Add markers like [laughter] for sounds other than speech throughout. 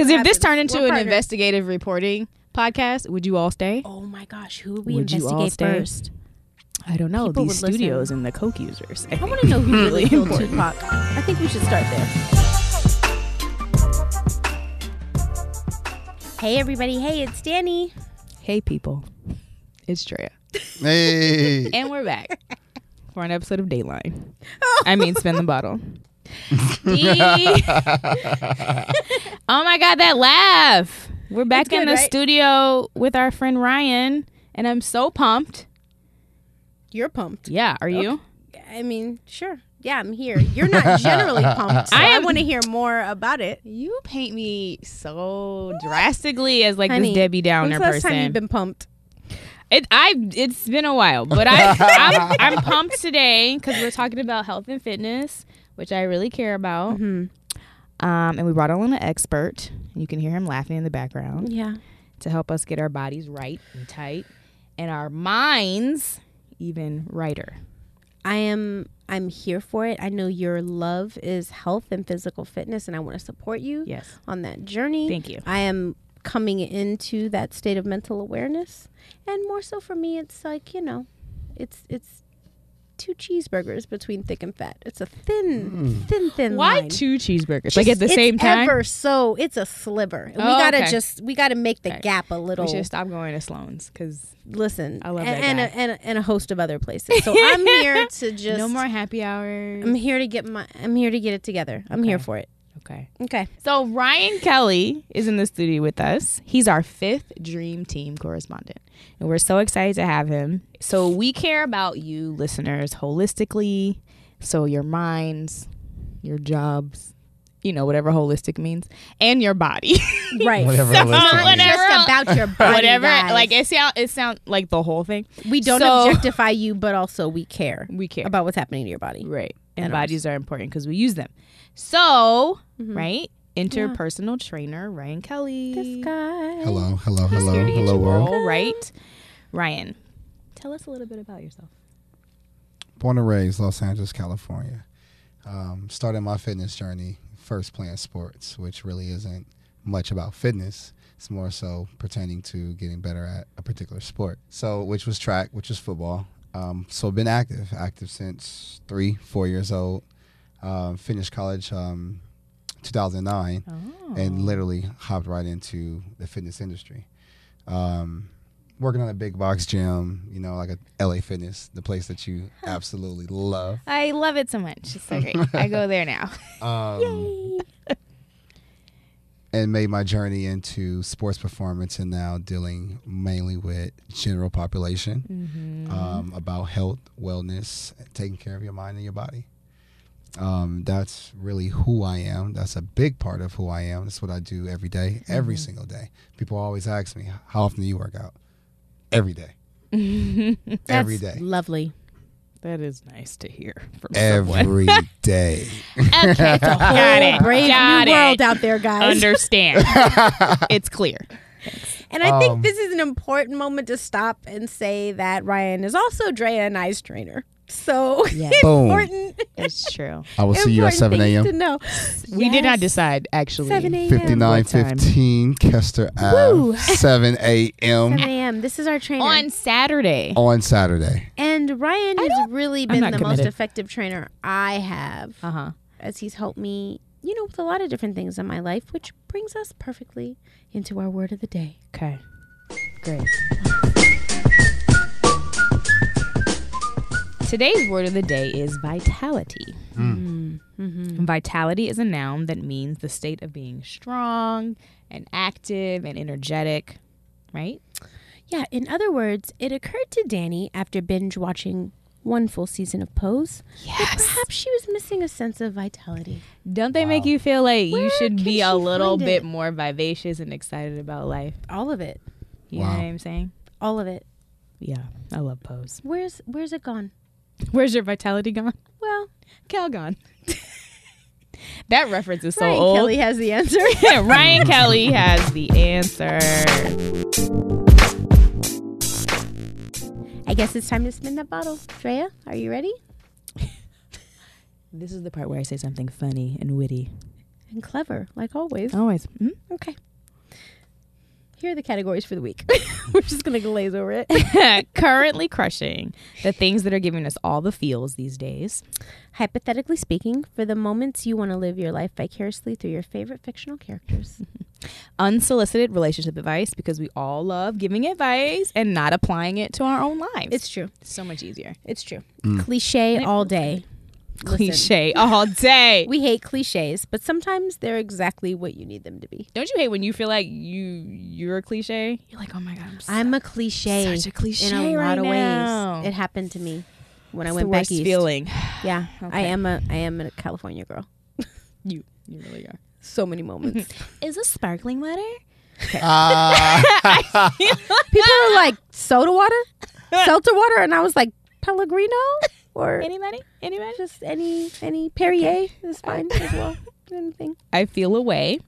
Because if this turned into an partners. investigative reporting podcast, would you all stay? Oh my gosh, who would we Would you all investigate stay? first? I don't know. People These would listen. studios and the coke users. I want to know who [laughs] really killed Tupac. I think we should start there. Hey everybody, hey, it's Danny. Hey, people. It's Drea. Hey. [laughs] And we're back [laughs] for an episode of Dateline. Oh. I mean, spin the bottle. [laughs] Oh my God, that laugh. We're back good, in the right? studio with our friend Ryan, and I'm so pumped. You're pumped. Yeah, are you? I mean, sure. Yeah, I'm here. You're not generally [laughs] pumped. So I I, want to hear more about it. You paint me so drastically as like Honey, this Debbie Downer When's the last person. time you've been pumped? It I it's been a while, but I I'm, I'm pumped today because we're talking about health and fitness, which I really care about. Mm-hmm. Um, and we brought on an expert. You can hear him laughing in the background Yeah. to help us get our bodies right and tight, and our minds even righter. I am I'm here for it. I know your love is health and physical fitness and I want to support you Yes, on that journey. thank you. I am coming into that state of mental awareness. And more so for me it's like, you know, it's it's two cheeseburgers between thick and fat. It's a thin, hmm. thin, thin Why line. two cheeseburgers? Just- like at the it's same time. Ever so it's a sliver. And we Oh, gotta okay. just we gotta make the Okay. gap a little we should stop going to Sloan's because listen. I love and, that and, guy. a, and, a, and a host of other places. So [laughs] I'm here to just no more happy hours. I'm here to get my I'm here to get it together. I'm here for it. Okay. Okay. So Ryan Kelly is in the studio with us. He's our fifth Dream Team correspondent, and we're so excited to have him. So we care about you, listeners, holistically. So your minds, your jobs, you know, whatever holistic means, and your body, [laughs] Right. Whatever So, holistic means. whatever- just about your body. whatever. guys. Like it sound, it sound like the whole thing. we don't so- objectify you, but also we care We care about what's happening to your body. Right. And, And bodies are important because we use them. So, Mhm. right, interpersonal trainer Ryan Kelly. This guy. Hello, hello, He's hello, here to get hello you world. all right. Ryan, tell us a little bit about yourself. Born and raised Los Angeles, California. Um, started my fitness journey first playing sports, which really isn't much about fitness. It's more so pertaining to getting better at a particular sport. So, which was track, which was football. Um, so, been active, active since three, four years old. Um, finished college um, 2009. Oh. and literally hopped right into the fitness industry. Um, working on a big box gym, you know, like a LA Fitness, the place that you absolutely love. I love it so much. It's so great. I go there now. [laughs] Um, [laughs] and made my journey into sports performance and now dealing mainly with general population Mm-hmm. um, about health, wellness, taking care of your mind and your body. Um, that's really who I am. That's a big part of who I am. That's what I do every day, every Mm-hmm. single day. People always ask me, "How often do you work out?" every day [laughs] every day Lovely. That is nice to hear from someone. every [laughs] day. Okay, got it. Brave got new it. world out there, guys. Understand. [laughs] it's clear. and I think Um, this is an important moment to stop and say that Ryan is also Drea and I's trainer. So [laughs] Yeah. Important. It's true. I will see you at 7 a.m. To know. We did not decide actually. 7 a.m. 5915 Kester Woo. Ave, 7 a.m. 7 a.m. This is our trainer. On Saturday. on Saturday. and Ryan has really been not the most effective trainer I have Uh huh. as he's helped me, you know, with a lot of different things in my life, which brings us perfectly into our word of the day. Okay. Great. Today's word of the day is vitality. Mm-hmm. Vitality is a noun that means the state of being strong and active and energetic, right? Yeah, in other words, it occurred to Danny after binge watching one full season of Pose that perhaps she was missing a sense of vitality. Don't they make you feel like Where you should be a little bit it? more vivacious and excited about life? All of it. You know what I'm saying? All of it. Yeah, I love Pose. Where's where's it gone? Where's your vitality gone? Well, Cal gone. [laughs] that reference is so Ryan old. Kelly has the answer. [laughs] Ryan Kelly has the answer. I guess it's time to spin that bottle. Drea, are you ready? This is the part where I say something funny and witty. And clever, like always. Always. Mm? Okay. Here are the categories for the week. [laughs] We're just going to glaze over it. [laughs] Currently crushing the things that are giving us all the feels these days. Hypothetically speaking, for the moments you want to live your life vicariously through your favorite fictional characters. [laughs] Unsolicited relationship advice because we all love giving advice and not applying it to our own lives. It's true. so much easier. It's true. Mm. Cliche all day. Listen, Cliche all day. we hate cliches, but sometimes they're exactly what you need them to be. Don't you hate when you feel like you you're a cliche? You're like, oh my god, I'm, so, I'm a cliche, such a cliche in a lot of now. ways. It happened to me when I went the back worst east. feeling. [sighs] Yeah, I am a I am a California girl. [laughs] You you really are. So many moments. [laughs] Is this sparkling water? [laughs] Ah. People are like soda water, seltzer water, and I was like Pellegrino or Anybody? Anybody? just any any Perrier is fine as well. [laughs] Anything. I feel away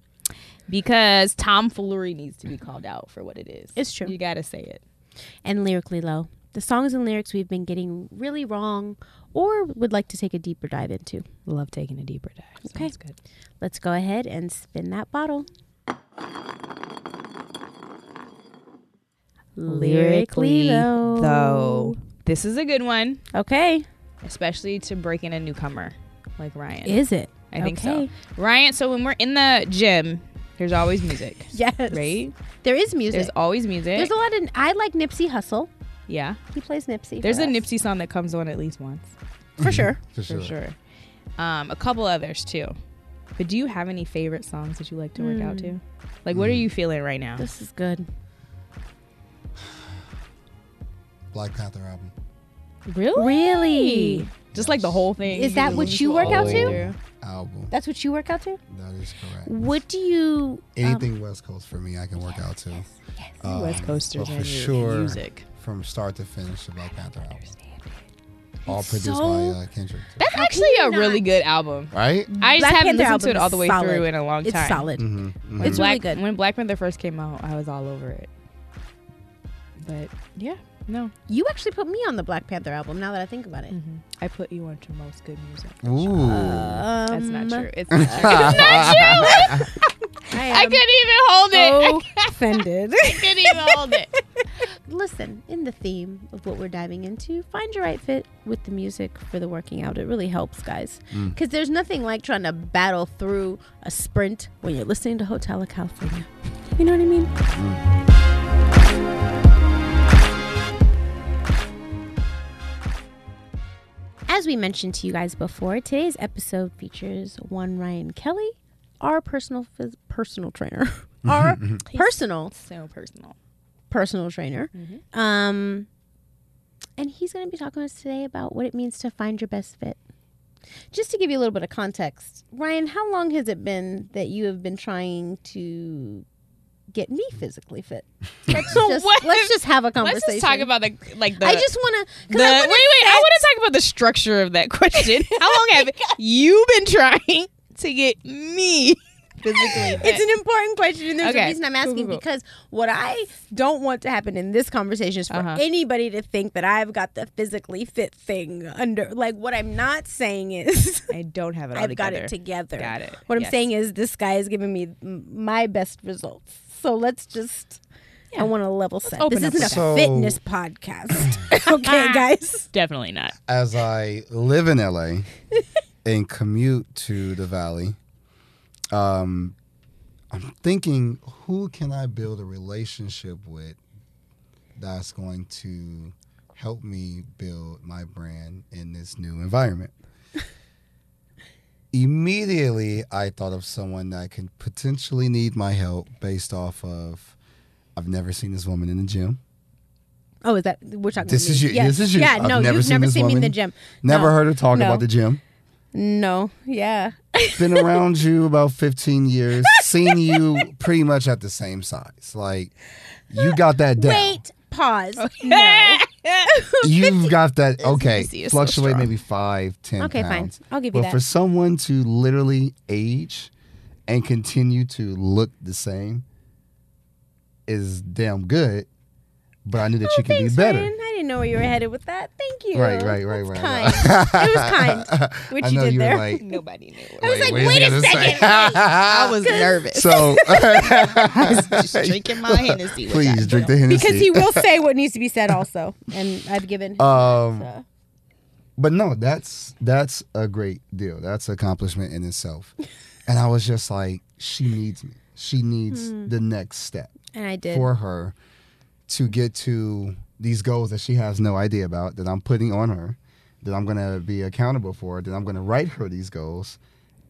because tomfoolery needs to be called out for what it is. It's true. You gotta say it. And lyrically low. The songs and lyrics we've been getting really wrong or would like to take a deeper dive into. Love taking a deeper dive. Okay. Sounds good. Let's go ahead and spin that bottle. Lyrically, though, this is a good one, Okay. especially to break in a newcomer like Ryan. Is it? I think okay. so. Ryan, so when we're in the gym, there's always music, [laughs] Yes. right? There is music. There's always music. There's a lot of. I like Nipsey Hussle. yeah. He plays Nipsey. There's for a us. Nipsey song that comes on at least once. for sure. [laughs] For sure. For sure. Um, a couple others too. But do you have any favorite songs that you like to work out Hmm. to? Like, what are you feeling right now? This is good. Black Panther album. Really? Really? Just like the whole thing. Is that what you work out to? Album. That's what you work out to. That is correct. What do you? um, Anything West Coast for me, I can work out to. Um, West Coasters but for sure, music. from start to finish, the Black Panther album. All produced so- by uh, Kendrick. That's actually a you really good album. Right? I just Black haven't Panther listened to it all the way solid. through in a long time. It's solid. Mm-hmm. When It's Black, really good. When Black Panther first came out, I was all over it. But yeah, no. You actually put me on the Black Panther album. Now that I think about it. hmm I put you onto most good music. Ooh. That's not Um, true. It's [laughs] not true. It's not [laughs] true. [laughs] I, I am couldn't even hold it. so offended. I couldn't even hold it. Listen, in the theme of what we're diving into, find your right fit with the music for the working out. It really helps, guys. Mm. Because there's nothing like trying to battle through a sprint when you're listening to Hotel California. You know what I mean? As we mentioned to you guys before, today's episode features one Ryan Kelly, our personal phys- personal trainer, [laughs] our [laughs] personal So personal. personal trainer. Um, and he's going to be talking to us today about what it means to find your best fit. Just to give you a little bit of context, Ryan, how long has it been that you have been trying to get me physically fit? [laughs] Let's just What? let's just have a conversation. Let's just talk about the like the. I just want to. wait, wait. I want to talk about the structure of that question. [laughs] How long have you been trying to get me physically? Fit? It's an important question, and there's Okay. a reason I'm asking cool, cool. because what I don't want to happen in this conversation is for Uh-huh. anybody to think that I've got the physically fit thing under. Like, what I'm not saying is I don't have it [laughs] all I've got it together. Got it. What I'm saying is this guy is giving me my best results. So let's just. I want to level set. open This isn't a with that. fitness podcast, [laughs] okay, [laughs] guys? Definitely not. As I live in LA [laughs] and commute to the Valley, um, I'm thinking, who can I build a relationship with that's going to help me build my brand in this new environment? Immediately, I thought of someone that can potentially need my help based off of I've never seen this woman in the gym. Oh, is that we're talking? This about is you- Yes. this is you. Yeah, I've no, never you've seen never this seen me in the gym. Never No. heard her talk No. about the gym. No, yeah. been around you about 15 years, seen you pretty much at the same size. Like, you got that down. Wait, pause. No. [laughs] You've got that, okay, fluctuate maybe five, ten Okay, fine. I'll give you But for someone to literally age and continue to look the same is damn good. but I knew that Oh, you could thanks, be better. Ryan. I didn't know where you were headed with that. Thank you. Right, right, right, That's right. Kind. it was kind. [laughs] [laughs] What I you did you there. were like, Nobody knew. I was like, what is wait a gonna say? second. I was nervous. so [laughs] I was just drinking my Hennessy. with please that drink the. Hennessy. because he will say what needs to be said also, and I've given. Um, that, so. but no, that's that's a great deal. That's an accomplishment in itself. and I was just like, she needs me. She needs Hmm. the next step and I did. for her to get to these goals that she has no idea about that I'm putting on her, that I'm gonna be accountable for, that I'm gonna write her these goals.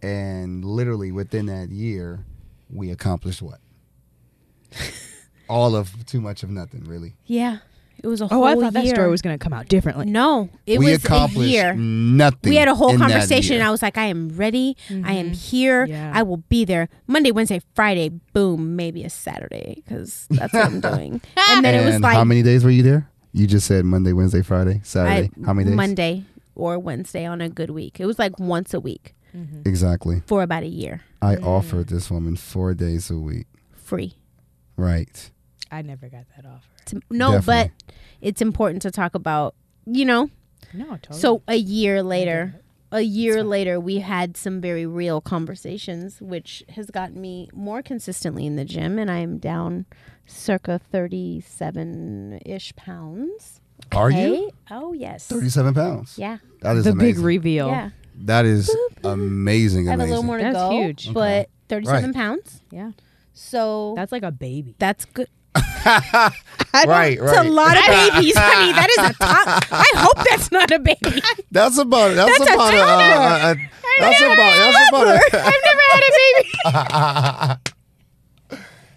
And literally within that year, we accomplished what? [laughs] All of too much of nothing, really. yeah, it was a Oh, whole I thought that story was going to come out differently. No, it we was a accomplished year. nothing. We had a whole conversation. and I was like, I am ready. I am Mhm. here. Yeah. I will be there Monday, Wednesday, Friday. Boom, maybe a Saturday because that's what I'm [laughs] doing. And then it was like how many days were you there? You just said Monday, Wednesday, Friday, Saturday. I- how many days? Monday or Wednesday on a good week. It was like once a week Exactly. for about a year, I Mm. offered this woman four days a week. free. Right. I never got that offer. To- no, Definitely. but it's important to talk about. You know, No, totally. so a year later. A year later, we had some very real conversations, which has gotten me more consistently in the gym, and I'm down circa 37 ish pounds. Are you? Oh, yes. 37 pounds. Yeah. That is the amazing. big reveal. Yeah. that is amazing. I have a little more to That's go. huge. But 37 Right. pounds. Yeah. So That's like a baby. that's good. [laughs] right, right. It's a lot of babies, honey. That is a [laughs] top. I hope that's not a baby. That's about. That's, That's a about. A, uh, uh, uh, that's about. That's about. A, [laughs] I've never had a baby.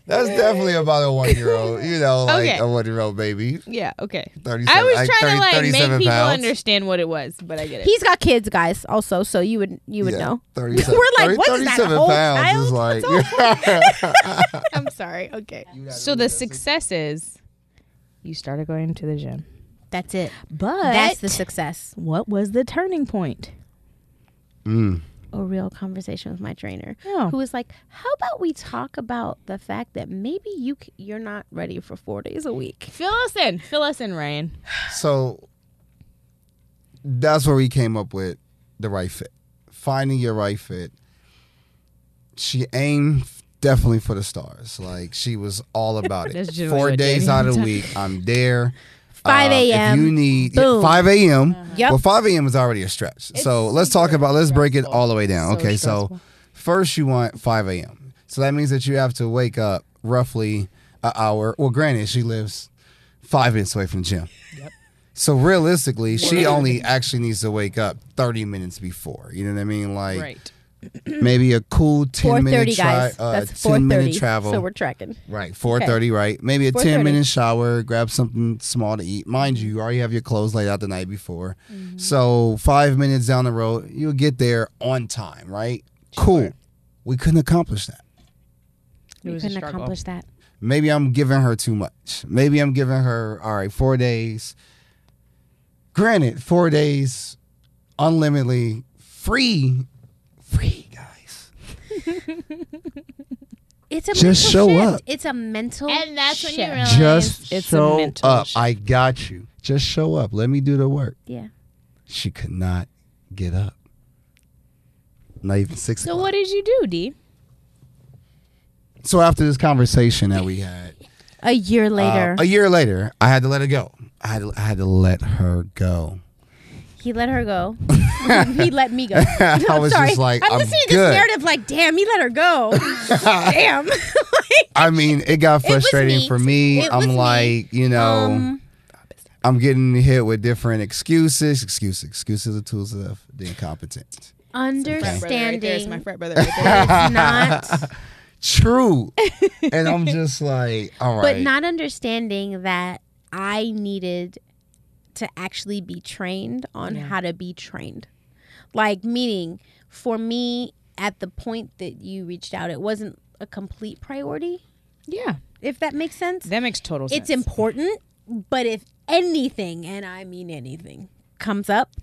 That's definitely about a one year old. [laughs] You know, like Okay. a one year old baby. Yeah. Okay. 37, I was like trying 30, to like make 37 people pounds. understand what it was, but I get it. He's got kids, guys. Also, so you would you would Yeah, know. 37, [laughs] We're like, what is that, a 37 whole pounds is child? like. [laughs] I'm sorry. Okay. So the success is you started going to the gym, That's it. but That's the success. what was the turning point? Mm. A real conversation with my trainer, Oh. who was like, "How about we talk about the fact that maybe you c- you're not ready for four days a week." Fill us in. Fill us in, Ryan. [sighs] So that's where we came up with the right fit. Finding your right fit. She aimed definitely for the stars. Like she was all about [laughs] it. Four days out of the [laughs] week, I'm there. 5 Uh, a.m., If you need boom. five a.m. Yep. Well, five a.m. is already a stretch. so let's talk about. Let's break it all the way down. So okay, stressful. so first you want five a.m. So that means that you have to wake up roughly an hour. Well, granted, she lives five minutes away from the gym. Yep. So realistically, she only actually needs to wake up 30 minutes before. You know what I mean? Like right. Maybe a cool 10 Four minute thirty, tri- guys. uh, That's 10 minute travel. So we're tracking. right, 4:30, right? Maybe a 10 minute shower, grab something small to eat. Mind you, you already have your clothes laid out the night before. Mm-hmm. So 5 minutes down the road, you'll get there on time, right? Cool. We couldn't accomplish that. We couldn't accomplish that. Maybe I'm giving her too much. Maybe I'm giving her all right, 4 days. Granted, 4 days unlimitedly free free guys. [laughs] It's a Just mental show shift. up. It's a mental And that's when you realize Just it's a show mental up. shift. I got you. Just show up. Let me do the work. Yeah. She could not get up. Not even six. So o'clock. what did you do, D? So after this conversation that we had, A year later, uh, a year later, I had to let her go. I had to, I had to let her go. He let her go. [laughs] he let me go. [laughs] I was Sorry. just like, I'm, I'm, listening to good. this narrative like, damn, he let her go. [laughs] damn. Like, I mean, it got frustrating me. for me. It I'm me. like, you know, um, I'm getting hit with different excuses. Excuses. Excuses are tools of the incompetent. understanding my frat brother. is not, True. and I'm just like, all right. but not understanding that I needed to actually be trained on Yeah. how to be trained. Like, meaning for me, at the point that you reached out, it wasn't a complete priority, yeah, if that makes sense. that makes total sense. it's important, but if anything, and I mean anything, comes up,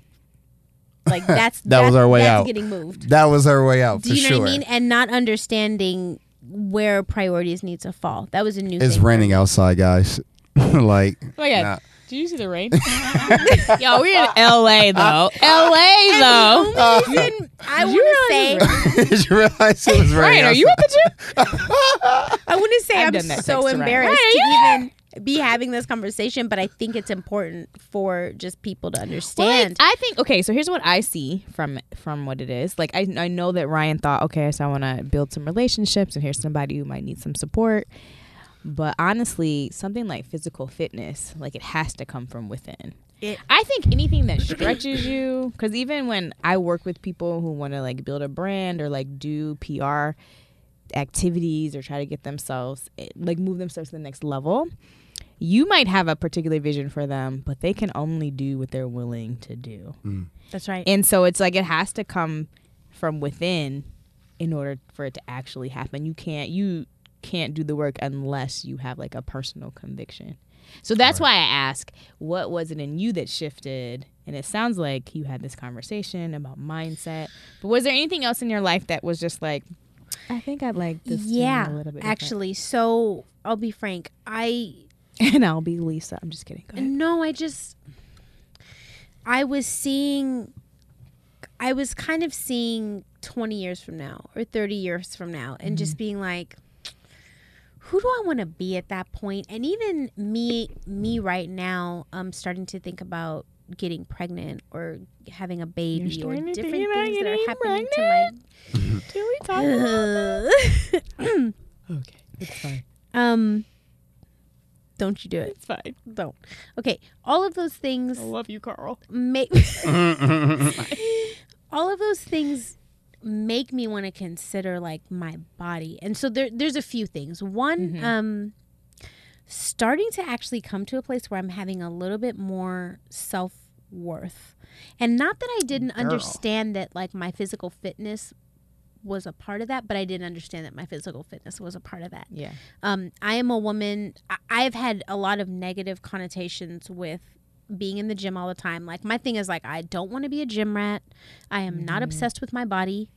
like [laughs] that's That was our way that's out. Getting moved. that was our way out Do for you know sure. what I mean? And not understanding where priorities need to fall. That was a new It's thing. raining outside, guys. [laughs] like, Oh yeah, nah. Did you see the rain? [laughs] Yo, we're in LA though. LA though. The uh, reason I Did you want to say, [laughs] Did you realize it was Ryan, raining? are you at the gym? I want to say I've I'm so text to Ryan. embarrassed Ryan, to even be having this conversation, but I think it's important for just people to Well, understand. I, I think okay. So here's what I see from from what it is. Like I I know that Ryan thought, okay, so I want to build some relationships, and here's somebody who might need some support. But honestly, something like physical fitness, like it has to come from within. It- I think anything that stretches you, because even when I work with people who want to like build a brand or like do PR activities or try to get themselves eh, like move themselves to the next level, you might have a particular vision for them, but they can only do what they're willing to do. That's right. And so it's like it has to come from within in order for it to actually happen. You can't you can't do the work unless you have like a personal conviction. So that's why I ask, what was it in you that shifted? And it sounds like you had this conversation about mindset. But was there anything else in your life that was just like, I think I'd like this. to be yeah, a little bit different." actually. So I'll be frank. I [laughs] and I'll be Lisa. I'm just kidding. Go ahead. no, I just I was seeing. I was kind of seeing 20 years from now or 30 years from now and just mm-hmm. being like who do I want to be at that point? And even me me right now I'm starting to think about getting pregnant or having a baby or starting to different things that are getting happening to my. [laughs] Can we talk about my [laughs] Okay, it's fine. um don't you do it. It's fine. Don't. Okay, all of those things I love you, Carl. make [laughs] all of those things make me want to consider like my body and so there, there's a few things one Mhm. um starting to actually come to a place where i'm having a little bit more self-worth and not that i didn't Girl. understand that like my physical fitness was a part of that but i didn't understand that my physical fitness was a part of that Yeah. um, I am a woman. I- I've had a lot of negative connotations with being in the gym all the time. Like my thing is like I don't want to be a gym rat. I am not mm-hmm. obsessed with my body.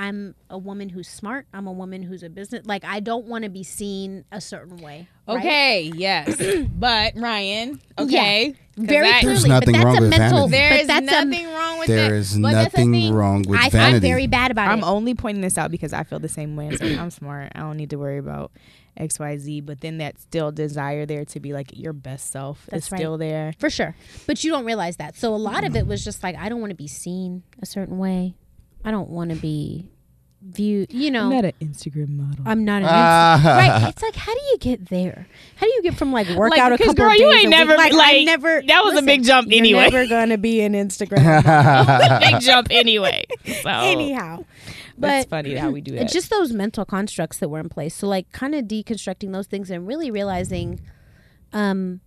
I'm a woman who's smart. I'm a woman who's a business. Like I don't want to be seen a certain way. right? Okay, yes. [clears throat] but Ryan, okay. 'cause very that- There's nothing but that's wrong a with mental. vanity. There but is that's nothing wrong with There that. is But that's nothing thing. wrong with A, I, vanity. I'm very bad about it. I'm only pointing this out because I feel the same way. It's like, I'm smart. I don't need to worry about X, Y, Z. But then that still desire there to be like your best self That's is right. still there. for sure. But you don't realize that. So a lot of it was just like I don't want to be seen a certain way. I don't want to be viewed. You know. I'm Not an Instagram model. I'm not an. Insta- right. [laughs] It's like, how do you get there? How do you get from like workout a couple girl, of you ain't a never- week? like, like, I never. that was a big jump anyway. you're anyway. Never gonna be an Instagram. [laughs] [laughs] Big jump anyway. So Anyhow, that's but funny how we do that. it's just those mental constructs that were in place. So like, kind of deconstructing those things and really realizing, um.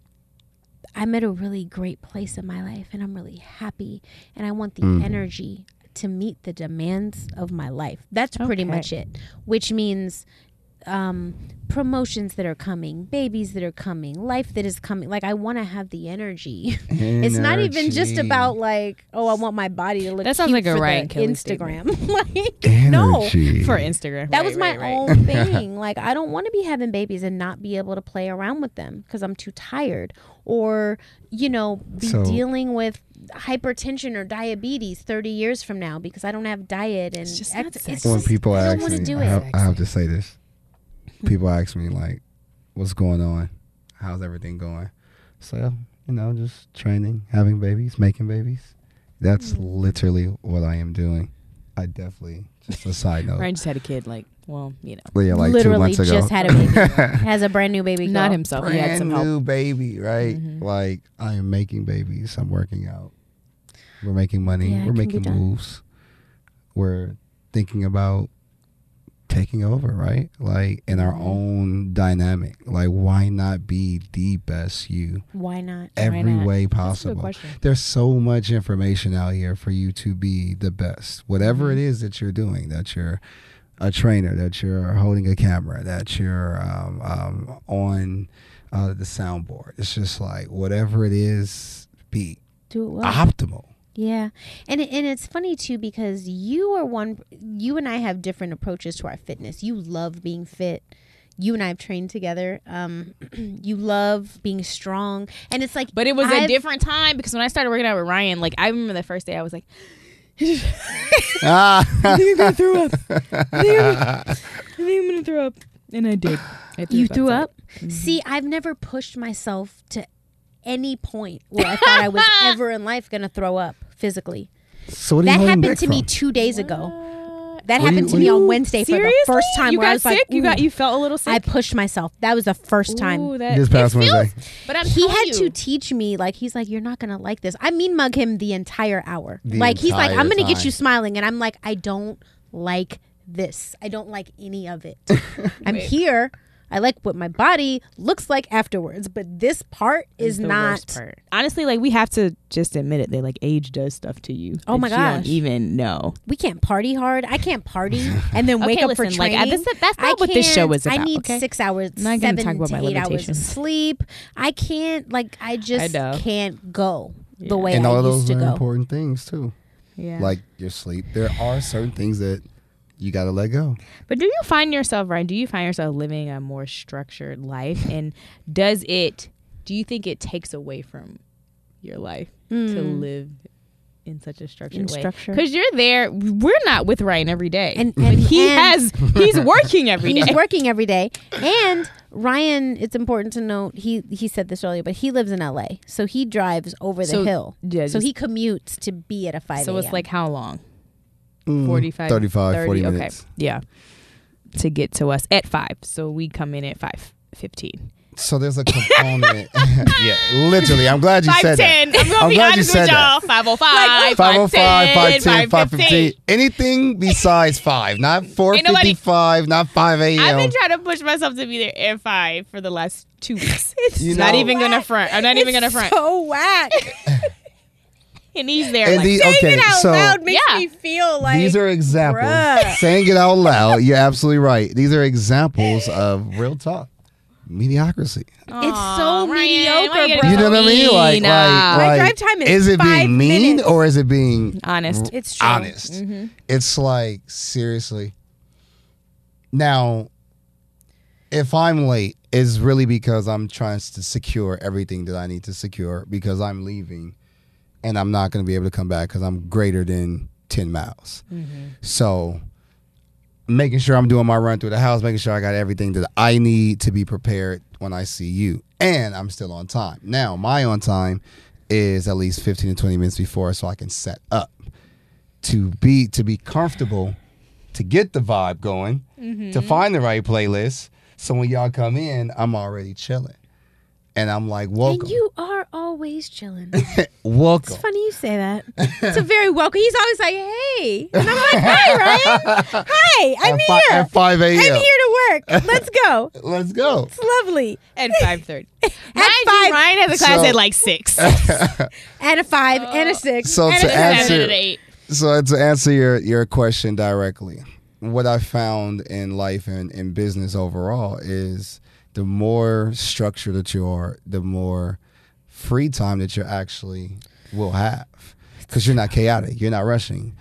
I'm at a really great place in my life and I'm really happy and I want the Mhm. energy to meet the demands of my life. That's pretty Okay. much it. Which means um, promotions that are coming, babies that are coming, life that is coming. Like I want to have the energy. [laughs] it's not even just about like, oh, I want my body to look. That sounds cute like a for Ryan Instagram. [laughs] like no, for Instagram. that Right, was my right, right. own [laughs] thing. Like, I don't want to be having babies and not be able to play around with them because I'm too tired, or you know, be So- dealing with hypertension or diabetes 30 years from now because I don't have diet and It's just ex- not it's sexy. when just- people ask me, I have, I have to say this. People ask me like, "What's going on? How's everything going?" So you know, just training, having babies, making babies. That's Mm-hmm. literally what I am doing. I definitely just a side note. Ryan just had a kid. Like, well, you know, Well, yeah, like Literally two months ago. just had a baby. [laughs] Has a brand new baby. not girl. himself. He had Brand some help. new baby, right? Mhm. Like I am making babies. I'm working out. We're making money. Yeah, We're making moves. We're thinking about taking over, right? Like in our Mhm. own dynamic. Like why not be the best you Why not? every not? way That's a good possible? There's so much information out here for you to be the best. Whatever it is that you're doing, that you're a trainer, that you're holding a camera, that you're um, um, on uh, the soundboard. It's just like whatever it is, be Do it well. optimal. Yeah, and it, and it's funny too because you are one. You and I have different approaches to our fitness. You love being fit. you and I have trained together. Um, [clears throat] you love being strong, and it's like, But it was a I've- different time because when I started working out with Ryan, like I remember the first day I was like, Ah. [laughs] I think I'm gonna throw up. [laughs] I think I'm, I think I'm gonna throw up. And I did. I You threw outside. up. See, I've never pushed myself to any point where I thought I was [laughs] ever in life gonna throw up physically. so what are you That happened back to me two days ago. What? That What happened you- to me what do on you- Wednesday for the first time You where I got was sick. like, you got you felt a little sick. I pushed myself. That was the first time. Ooh, that, This it past feels- Wednesday. But I'm he had you, to teach me like he's like you're not gonna like this i mean mug him the entire hour The like he's like i'm gonna get you smiling and i'm like i don't like this i don't like any of it [laughs] i'm here i like what my body looks like afterwards but this part is the not worst part. Honestly, like we have to just admit it that like age does stuff to you. Oh that my you don't gosh. even know. we can't party hard i can't party and then [laughs] wake Okay, up for listen, like, training uh, this- that's I not what this show can't- is about, i need okay? six hours I'm not gonna seven talk about to my eight hours of sleep i can't like i just know. can't go the way and i all of used those to are go important things too, Yeah. like your sleep. There are certain things that you got to let go. But do you find yourself, Ryan, do you find yourself living a more structured life? And does it, do you think it takes away from your life to Mm. live in such a structured In way? Because you're there, we're not with Ryan every day. And- But and- he and- has, he's [laughs] working every he's day. working every day and ryan it's important to note he he said this earlier but he lives in la so he drives over the So, hill yeah, so just- he commutes to be at a 5 So it's like how long? Mm, 45, 35, 30, 40 okay. minutes. Yeah. To get to us at 5. So we come in at 5.15. So there's a component. [laughs] yeah, literally. I'm glad you said that. 510. I'm I'm be glad you said with that. y'all. 505, 505, 510, 510, 515. Anything besides 5. Not nobody- 455, not 5 a.m. I've been trying to push myself to be there at 5 for the last two weeks. [laughs] You not know- even going to front. I'm not even going to front. so whack [laughs] and he's there And like, the- saying okay, it out so loud makes Yeah. me feel like These are examples. bruh. Saying it out loud, [laughs] you're absolutely right. These are examples of real talk. Mediocrity. It's so Ryan, mediocre, you bro. You know what I mean? so Like, like, My like drive time is it five being mean minutes. or is it being honest. it's true honest? Mm-hmm. It's like seriously. Now, if I'm late, it's really because I'm trying to secure everything that I need to secure because I'm leaving, and I'm not going to be able to come back because I'm greater than ten miles. Mm-hmm. So, making sure I'm doing my run through the house, making sure I got everything that I need to be prepared when I see you, and I'm still on time. Now, my on time is at least 15 to 20 minutes before, so I can set up to be to be comfortable, to get the vibe going, to mm-hmm. find the right playlist. So when y'all come in, I'm already chilling, and I'm like, welcome, and you are always chilling [laughs] welcome. It's funny you say that. It's a very welcome. He's always like, "Hey," and I'm like, "Hi, Ryan. [laughs] Hi, I'm at, fi- here. at 5 a.m. I'm here to work. Let's go. [laughs] Let's go. It's lovely." At 5.30. Mind you, five- Ryan has a class So- at like 6. And a five, and a oh. six, So and to a answer- seven. and eight. So to answer your your question directly, what I found in life and in business overall is the more structured that you are, the more free time that you actually will have, because you're not chaotic, you're not rushing.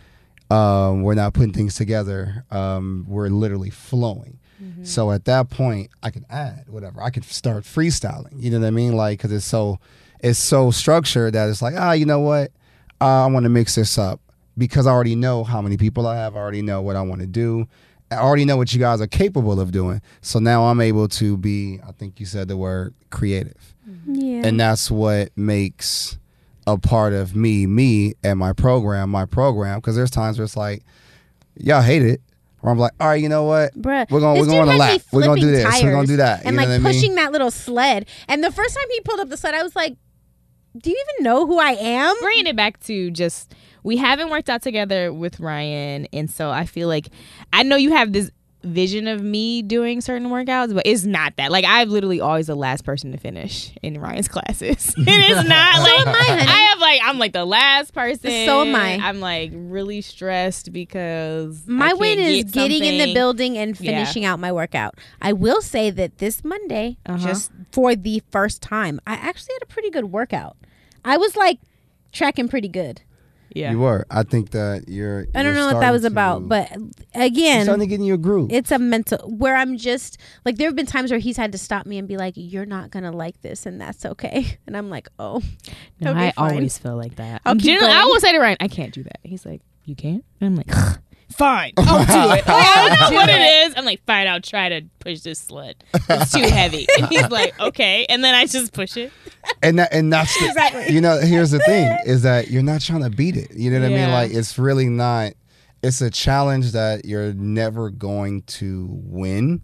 Um, we're not putting things together. Um, we're literally flowing. So at that point, I can add whatever. I could start freestyling. You know what I mean? Like, because it's so it's so structured that it's like, ah, you know what? Uh, I want to mix this up because I already know how many people I have. I already know what I want to do. I already know what you guys are capable of doing. So now I'm able to be. I think you said the word creative, mm-hmm. Yeah. and that's what makes a part of me, me, and my program, my program. Because there's times where it's like, y'all hate it, or I'm like, all right, you know what? Bruh, We're gonna we're going to dude had. We're gonna do flipping this. We're gonna do that. and you know like what I mean? pushing that little sled. And the first time he pulled up the sled, I was like, "Do you even know who I am?" bringing it back to just we haven't worked out together with Ryan, and so I feel like I know you have this vision of me doing certain workouts, but it's not that. Like I'm literally always the last person to finish in Ryan's [laughs] classes. [laughs] it is [laughs] not like am I, honey. I have like I'm like the last person. So am I. I'm like really stressed because My win is get getting in the building and Yeah. finishing out my workout. I will say that this Monday, Uh-huh. just for the first time, I actually had a pretty good workout. I was like tracking pretty good. Yeah. You were. I think that you're. I don't you're know what that was starting about, to- but you're again, starting to get in your groove. it's a mental where I'm just like there have been times where he's had to stop me and be like, "You're not gonna like this, and that's okay." [laughs] And I'm like, "Oh, No, I fine. always feel like that. I'll keep Generally, I going. always say to Ryan, I can't do that. He's like, you can't? And I'm like, fine, [laughs] I'll do it. Like, I don't know what it is. I'm like, fine, I'll try to push this sled. It's too heavy. And he's [laughs] like, okay. And then I just push it. and that and that's the, Exactly. you know here's the thing is that you're not trying to beat it you know what i mean like it's really not it's a challenge that you're never going to win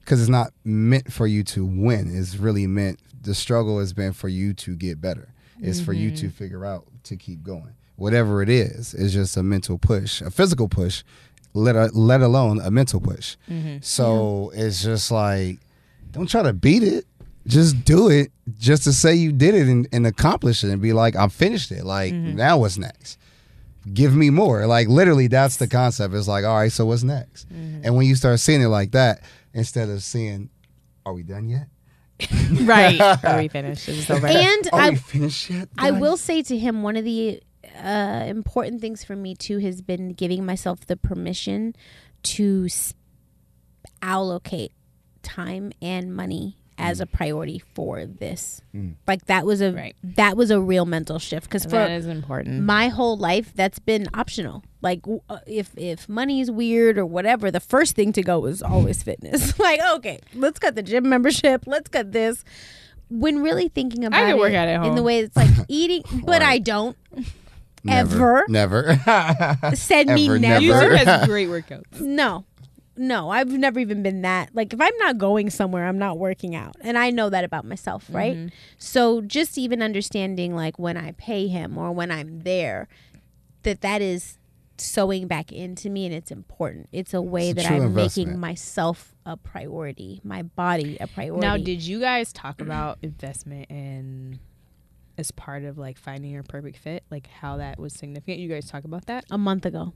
because it's not meant for you to win it's really meant the struggle has been for you to get better it's for you to mm-hmm. figure out to keep going whatever it is it's just a mental push a physical push let, a, let alone a mental push mm-hmm. so it's just like don't try to beat it. Just do it just to say you did it and, and accomplish it and be like, I finished it. Like, mm-hmm. now what's next? Give me more. Like, literally, that's the concept. It's like, all right, so what's next? Mm-hmm. And when you start seeing it like that, instead of seeing, are we done yet? Right. [laughs] Are we finished? Is this over? [laughs] and Are I we finished yet? I will say to him, one of the uh, important things for me too has been giving myself the permission to s- allocate time and money as a priority for this. Mm. Like that was a Right. that was a real mental shift. Because for that is important. my whole life that's been optional. Like w- uh, if if money is weird or whatever the first thing to go is always fitness. [laughs] Like okay let's cut the gym membership. Let's cut this. When really thinking about can it work out at in the way it's like eating [laughs] but i don't Never. ever. Never. [laughs] said me Ever, never, never. User has great workouts. no no i've never even been that like if i'm not going somewhere i'm not working out and i know that about myself right Mm-hmm. so just even understanding like when i pay him or when i'm there that that is sewing back into me and it's important it's a way It's a that i'm investment. making myself a priority my body a priority Now, did you guys talk about investment in as part of like finding your perfect fit? Like how that was significant? You guys talk about that? a month ago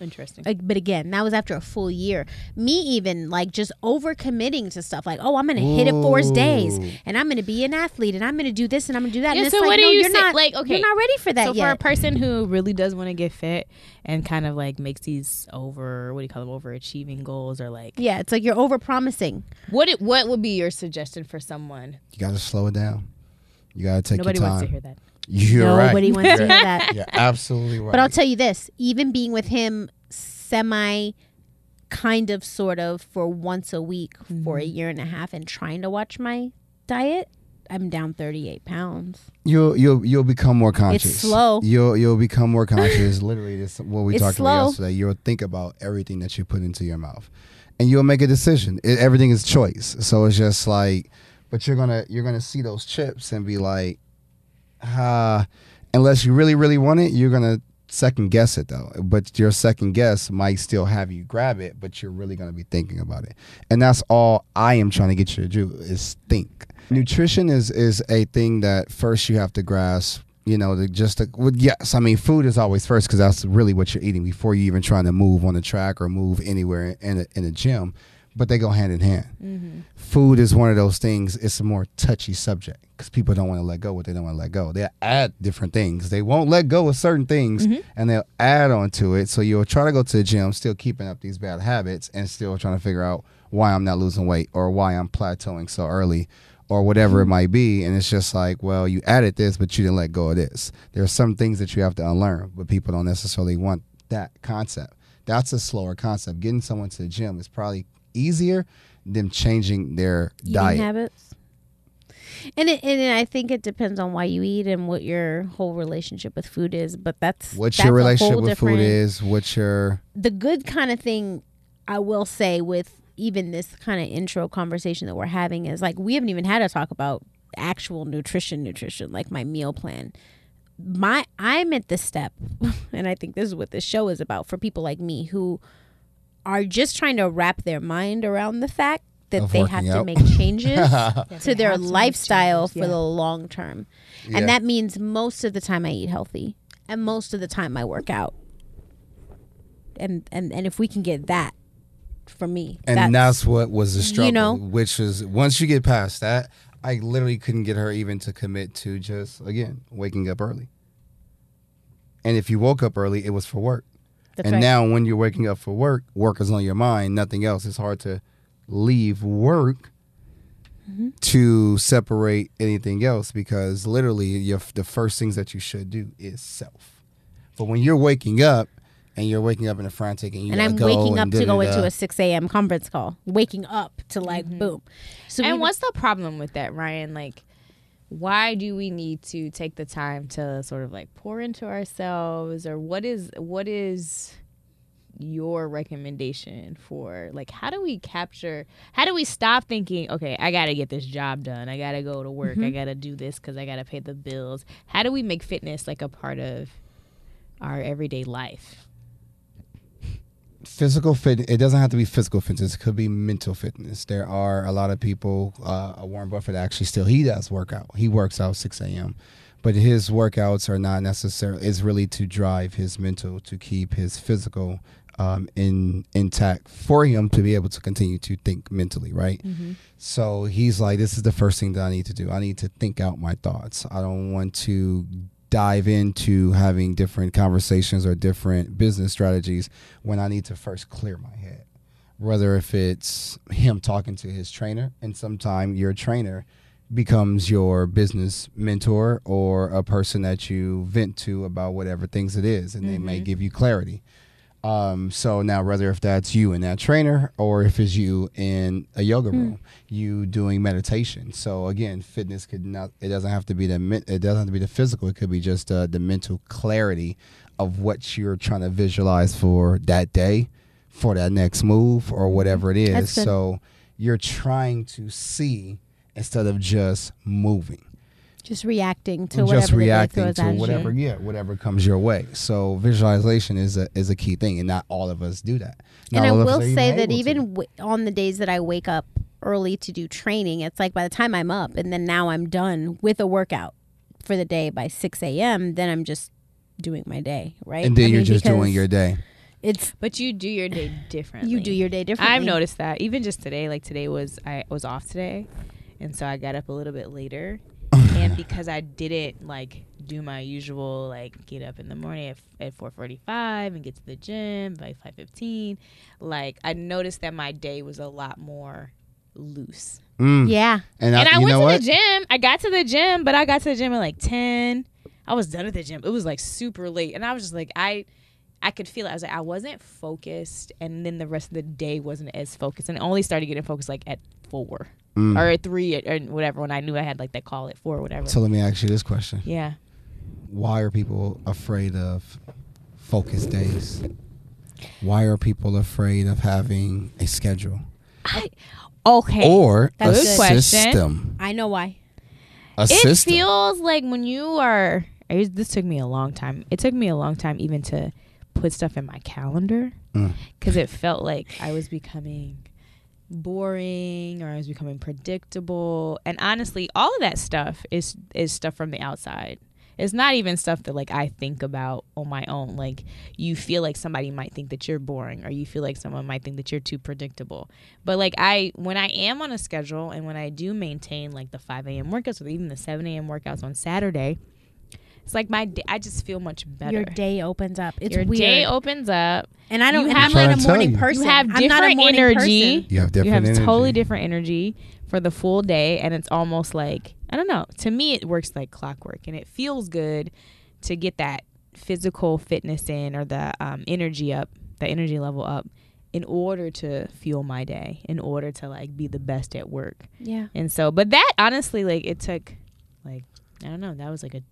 Interesting. like, but again that was after a full year me even like just over committing to stuff like oh i'm gonna hit it four days and i'm gonna be an athlete and i'm gonna do this and i'm gonna do that Yeah, and it's so like what do no, you you're say- not like, okay, you're not ready for that so yet for a person who really does want to get fit and kind of like makes these over what do you call them overachieving goals or like Yeah, it's like you're over promising. what it, what would be your suggestion for someone? you got to slow it down. You got to take Nobody your time. Nobody wants to hear that. You're right. Nobody wants to hear that. [laughs] You're absolutely right. But I'll tell you this, even being with him semi kind of sort of for once a week for a mm-hmm. year and a half and trying to watch my diet, I'm down 38 pounds. you'll you'll you'll become more conscious. It's slow. You'll you'll become more [laughs] conscious. Literally, this what we It's talked slow. about yesterday. You'll think about everything that you put into your mouth, and you'll make a decision. It, everything is choice. So it's just like, but you're gonna you're gonna see those chips and be like, ah. Unless you really really want it, you're gonna second guess it though. But your second guess might still have you grab it, but you're really gonna be thinking about it. And that's all I am trying to get you to do is think. Nutrition is is a thing that first you have to grasp. You know, just the, well, yes, I mean, food is always first because that's really what you're eating before you even trying to move on the track or move anywhere in a, in a gym. But they go hand in hand. Mm-hmm. Food is one of those things. It's a more touchy subject because people don't want to let go what they don't want to let go. They add different things. They won't let go of certain things, mm-hmm. and they'll add on to it. So you'll try to go to the gym, still keeping up these bad habits, and still trying to figure out why I'm not losing weight or why I'm plateauing so early or whatever it mm-hmm. might be. And it's just like, well, you added this, but you didn't let go of this. There are some things that you have to unlearn, but people don't necessarily want that concept. That's a slower concept. Getting someone to the gym is probably easier than changing their Eating diet. habits. And it, and I think it depends on why you eat and what your whole relationship with food is. But that's what that's your relationship with food is? What's your the good kind of thing I will say with even this kind of intro conversation that we're having is like we haven't even had a talk about actual nutrition nutrition like my meal plan my I'm at this step [laughs] and I think this is what this show is about for people like me who are just trying to wrap their mind around the fact that Of they have working [laughs] to make changes to their to lifestyle changes, for yeah. the long term. Yeah. And that means most of the time I eat healthy and most of the time I work out. And and and if we can get that for me, and that's, what was the struggle, you know? which is once you get past that, I literally couldn't get her even to commit to just again waking up early. And if you woke up early, it was for work. That's and right. now when you're waking up for work, work is on your mind, nothing else. It's hard to leave work Mm-hmm. to separate anything else because literally your, the first things that you should do is self. But when you're waking up and you're waking up in a frantic and you and I'm go waking up to go into a 6 a.m. conference call. Waking up to like boom. So and what's the problem with that, Ryan? Like, why do we need to take the time to sort of like pour into ourselves, or what is what is your recommendation for like how do we capture how do we stop thinking okay i gotta get this job done. I gotta go to work. I mm-hmm. gotta do this because i gotta pay the bills. How do we make fitness like a part of our everyday life physical fit it doesn't have to be physical fitness it could be mental fitness. There are a lot of people uh, warren buffett actually still he does work out he works out 6 a.m but his workouts are not necessarily it's really to drive his mental to keep his physical um, in intact for him to be able to continue to think mentally right? So he's like this is the first thing that i need to do. I need to think out my thoughts. I don't want to dive into having different conversations or different business strategies when I need to first clear my head. Whether if it's him talking to his trainer, and sometime your trainer becomes your business mentor or a person that you vent to about whatever things it is, and they may mm-hmm. give you clarity. Um, so now, whether if that's you and that trainer, or if it's you in a yoga room, you doing meditation. So again, fitness could not. It doesn't have to be the. It doesn't have to be the physical. It could be just uh, the mental clarity of what you're trying to visualize for that day, for that next move, or whatever it is. So you're trying to see instead of just moving just reacting to whatever just the day reacting throws to at you. whatever yeah whatever comes your way so visualization is a is a key thing and not all of us do that Not and I all of us will say even that even w- on the days that I wake up early to do training, it's like by the time I'm up and then now I'm done with a workout for the day by 6 a.m., then I'm just doing my day, right? and then I you're mean, just doing your day It's but you do your day differently you do your day differently. I've noticed that even just today, like today was I was off today, and so I got up a little bit later, and [laughs] because I didn't like do my usual like get up in the morning at, at four forty five and get to the gym by five fifteen, like I noticed that my day was a lot more loose. Mm. Yeah, and, and I, you went to what the gym. I got to the gym, but I got to the gym at like ten. I was done at the gym. It was like super late, and I was just like, I, I could feel it. I was like, I wasn't focused, and then the rest of the day wasn't as focused, and it only started getting focused like at four Mm. or at three or whatever when I knew I had like that call at four or whatever. so let me ask you this question yeah, why are people afraid of focus days why are people afraid of having a schedule I okay. or That's a good question. system I know why. a it system feels like when you are. I This took me a long time. It took me a long time even to put stuff in my calendar Mm. because it felt like I was becoming boring or I was becoming predictable. And honestly, all of that stuff is is stuff from the outside. It's not even stuff that like I think about on my own. Like you feel like somebody might think that you're boring or you feel like someone might think that you're too predictable. But like I when I am on a schedule and when I do maintain like the 5 a.m. workouts or even the 7 a.m. workouts on Saturday, it's like my day, I just feel much better. Your day opens up. It's Your weird. day opens up. and I don't. you and have, I'm like- a morning you. person. You have I'm not a different morning energy. person. you have different You have different energy. totally different energy for the full day, and it's almost like I don't know. To me, it works like clockwork, and it feels good to get that physical fitness in or the um, energy up, the energy level up, in order to fuel my day, in order to like be the best at work. Yeah. And so, but that honestly, like it took, like I don't know, that was like a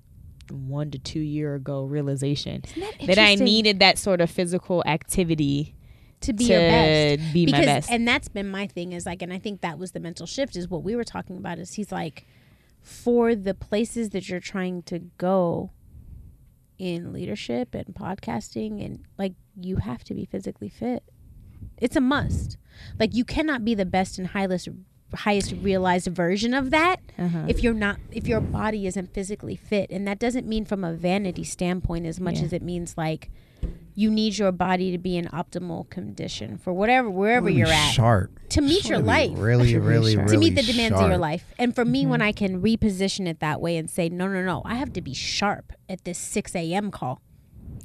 one to two year ago realization that, that I needed that sort of physical activity to be to your best. be because my best. and that's been my thing is like and i think that was the mental shift is what we were talking about is he's like for the places that you're trying to go in leadership and podcasting and like you have to be physically fit it's a must like you cannot be the best and highest highest realized version of that Uh-huh. if you're not if your body isn't physically fit and that doesn't mean from a vanity standpoint as much Yeah. as it means like you need your body to be in optimal condition for whatever wherever Really you're at sharp to meet your Really, life really [laughs] Really really to meet the demands of your life and for me Mm-hmm. when i can reposition it that way and say no no no i have to be sharp at this 6 a.m call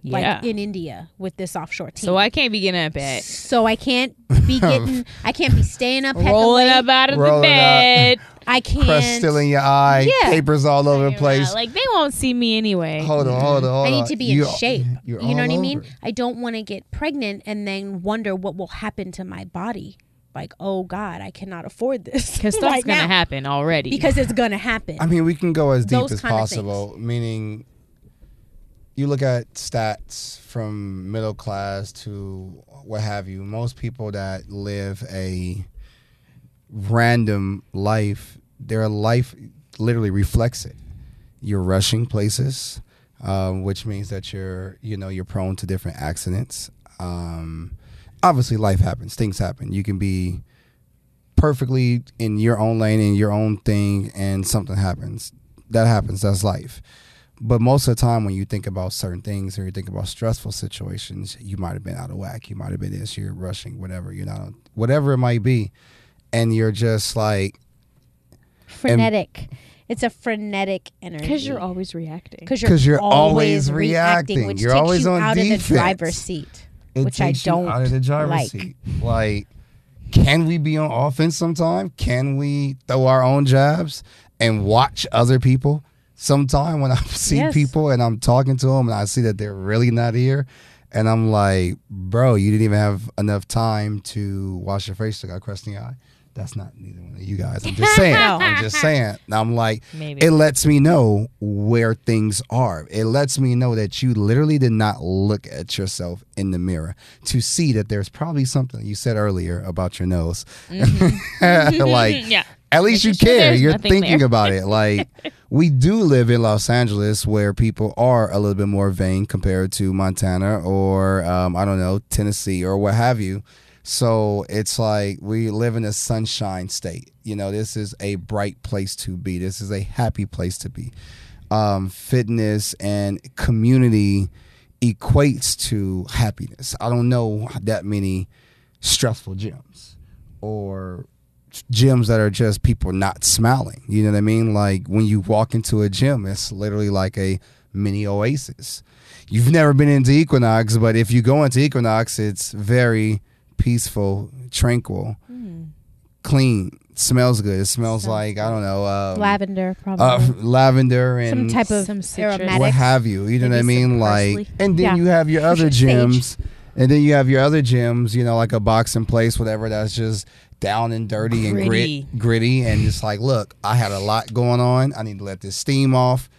Yeah. like in India with this offshore team. So I can't be getting up at so I can't be [laughs] getting, I can't be staying up, hecka rolling late. up out of the Rolling up. bed. I can't. Press still in your eye, Yeah. papers all over the place. Like they won't see me anyway. Hold on, hold on, hold I need to be You- in shape. [laughs] you're know all what I mean? it. I don't want to get pregnant and then wonder what will happen to my body. Like, oh God, I cannot afford this. [laughs] Because stuff's right gonna now. happen already. Because it's gonna happen. I mean, we can go as deep Those as possible. Meaning, you look at stats from middle class to what have you. Most people that live a random life, their life literally reflects it. You're rushing places, um, which means that you're, you know, you're prone to different accidents. Um, obviously, life happens. Things happen. You can be perfectly in your own lane in your own thing and something happens that happens that's life but most of the time when you think about certain things or you think about stressful situations you might have been out of whack you might have been this you're rushing whatever you're not whatever it might be and you're just like frenetic. it's a frenetic energy. because you're always reacting. because you're, 'Cause you're always always reacting. reacting, which You're takes always you on out of the driver's seat. it Which I takes you don't out of the driver's like. seat like can we be on offense sometime can we throw our own jabs and watch other people sometime when i [laughs] see Yes. people and i'm talking to them and i see that they're really not here and i'm like bro you didn't even have enough time to wash your face to got crust in the eye that's not neither one of you guys i'm just [laughs] saying No. i'm just saying i'm like Maybe. it lets me know where things are. It lets me know that you literally did not look at yourself in the mirror to see that there's probably something you said earlier about your nose. [laughs] like, yeah. at least you care. You're thinking there. about it. Like, we do live in Los Angeles where people are a little bit more vain compared to Montana or, um, I don't know, Tennessee or what have you. So it's like we live in a sunshine state. You know, this is a bright place to be. This is a happy place to be. Um, fitness and community equates to happiness. I don't know that many stressful gyms or gyms that are just people not smiling. You know what I mean? Like when you walk into a gym, it's literally like a mini oasis. You've never been into Equinox, but if you go into Equinox, it's very peaceful, tranquil, clean, smells good. It smells Sounds like I don't know, um, lavender, probably uh, lavender and some type of some citrus. aromatic. what have you. You know what I Maybe some mean? Like, and then Yeah. you have your [laughs] other Sage. And then you have your other gyms. You know, like a boxing place, whatever. That's just down and dirty and Gritty. grit, gritty, and it's like, look, I had a lot going on. I need to let this steam off.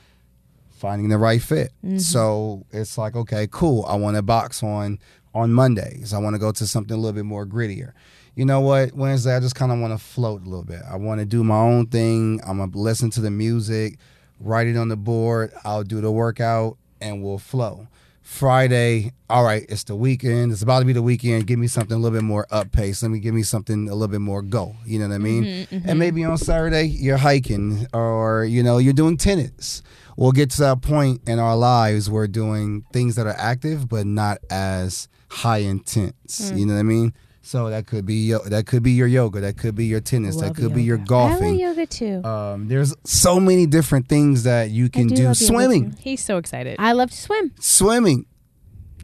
Finding the right fit. Mm-hmm. So it's like, okay, cool. I want to box on on Mondays. I want to go to something a little bit more grittier. You know what? Wednesday, I just kind of want to float a little bit. I want to do my own thing. I'm gonna listen to the music, write it on the board. I'll do the workout, and we'll flow. Friday, all right, it's the weekend. It's about to be the weekend. Give me something a little bit more up pace. Let me give me something a little bit more go. You know what I mean? Mm-hmm, and mm-hmm. maybe on Saturday you're hiking or you know you're doing tennis. We'll get to that point in our lives where doing things that are active but not as high intense. You mm. know what I mean? So that could be yo- that could be your yoga. That could be your tennis. that Love could be your yoga. I like golfing. yoga too. Um, there's so many different things that you can do do. Swimming. He's so excited. I love to swim. swimming.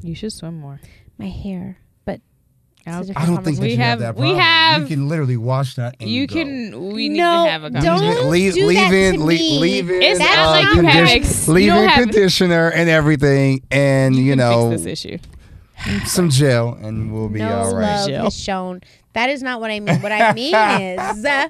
you should swim more. My hair, but I'll- It's a I don't think that We you have- have that we have- You can literally wash that. And you go. can. We need No, to have a don't leave, do leave that in, to le- me. leave in, It's That's not like you have ex- leave in have conditioner and everything, and you, can know fix this issue. [laughs] some gel, and we'll be no all right. love Jill. is shown. That is not what I mean. What I [laughs] mean is uh,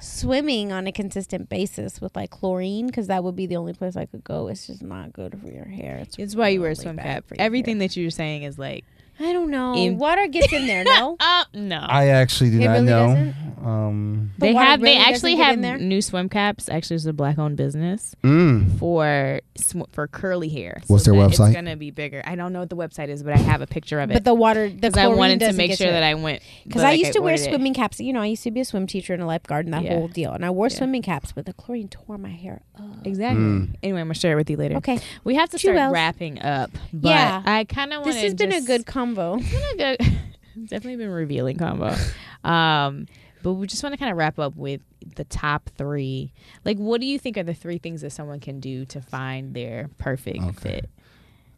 swimming on a consistent basis with like chlorine, because that would be the only place I could go. It's just not good for your hair. It's, It's why you wear a swim cap. for your Everything that you're saying is like, hair. I don't know. In- Water gets in there. No, [laughs] uh, no. I actually do It not really know. doesn't? Um, The they water have. really they actually have there? new swim caps. Actually, it's a black-owned business mm, for sw- for curly hair. What's their website? It's gonna be bigger. I don't know what the website is, but I have a picture of it. but the water, the because I wanted to make sure to that. I went Because but, I like, used to wear ordered it. swimming caps. You know, I used to be a swim teacher and a lifeguard and that Yeah. whole deal. And I wore Yeah. swimming caps, but the chlorine tore my hair up. Exactly. Mm. Anyway, I'm gonna share it with you later. Okay, We have to Two start L's. wrapping up. But Yeah. I kind of want this has been a good combo. It's been a good. [laughs] it's definitely been revealing combo. [laughs] Um, but we just want to kind of wrap up with the top three. Like, what do you think are the three things that someone can do to find their perfect Okay. fit?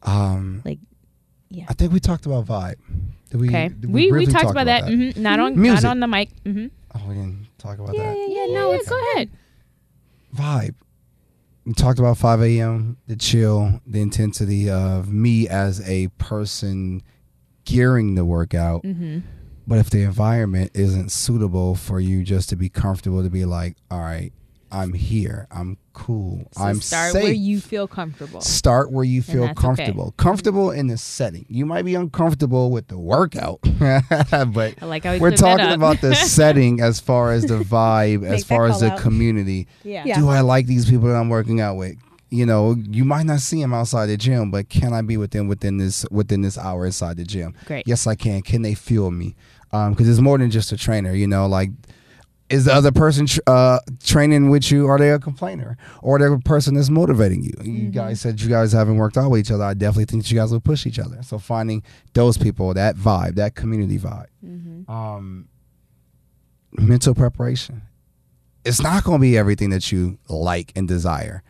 Um, Like, yeah. I think we talked about vibe. Did we? Okay, did we we, briefly talked talk about, that. Mhm. Not on Music. not on the mic. Mm-hmm. Oh, we didn't talk about Yeah, that. yeah, Yeah, yeah. no, No, it's it's go ahead. Vibe. We talked about 5 a.m. The chill, the intensity of me as a person gearing the workout. hmm But if the environment isn't suitable for you just to be comfortable to be like, all right, I'm here, I'm cool, So I'm start safe. where you feel comfortable. Start where you feel that's okay. comfortable. Comfortable in the setting. You might be uncomfortable with the workout, [laughs] but I like how we we're talking about the [laughs] setting as far as the vibe, as far as the out. community. yeah. Yeah. Do I like these people that I'm working out with? You know, you might not see them outside the gym, but can I be with them within this within this hour inside the gym? Great. Yes, I can. Can they feel me? Because it's more than just a trainer. You know, like is the other person tr- uh, training with you? Are they a complainer, or they a person that's motivating you? Mm-hmm. You guys said you guys haven't worked out with each other. I definitely think that you guys will push each other. So finding those people, that vibe, that community vibe hmm um, mental preparation. It's not going to be everything that you like and desire.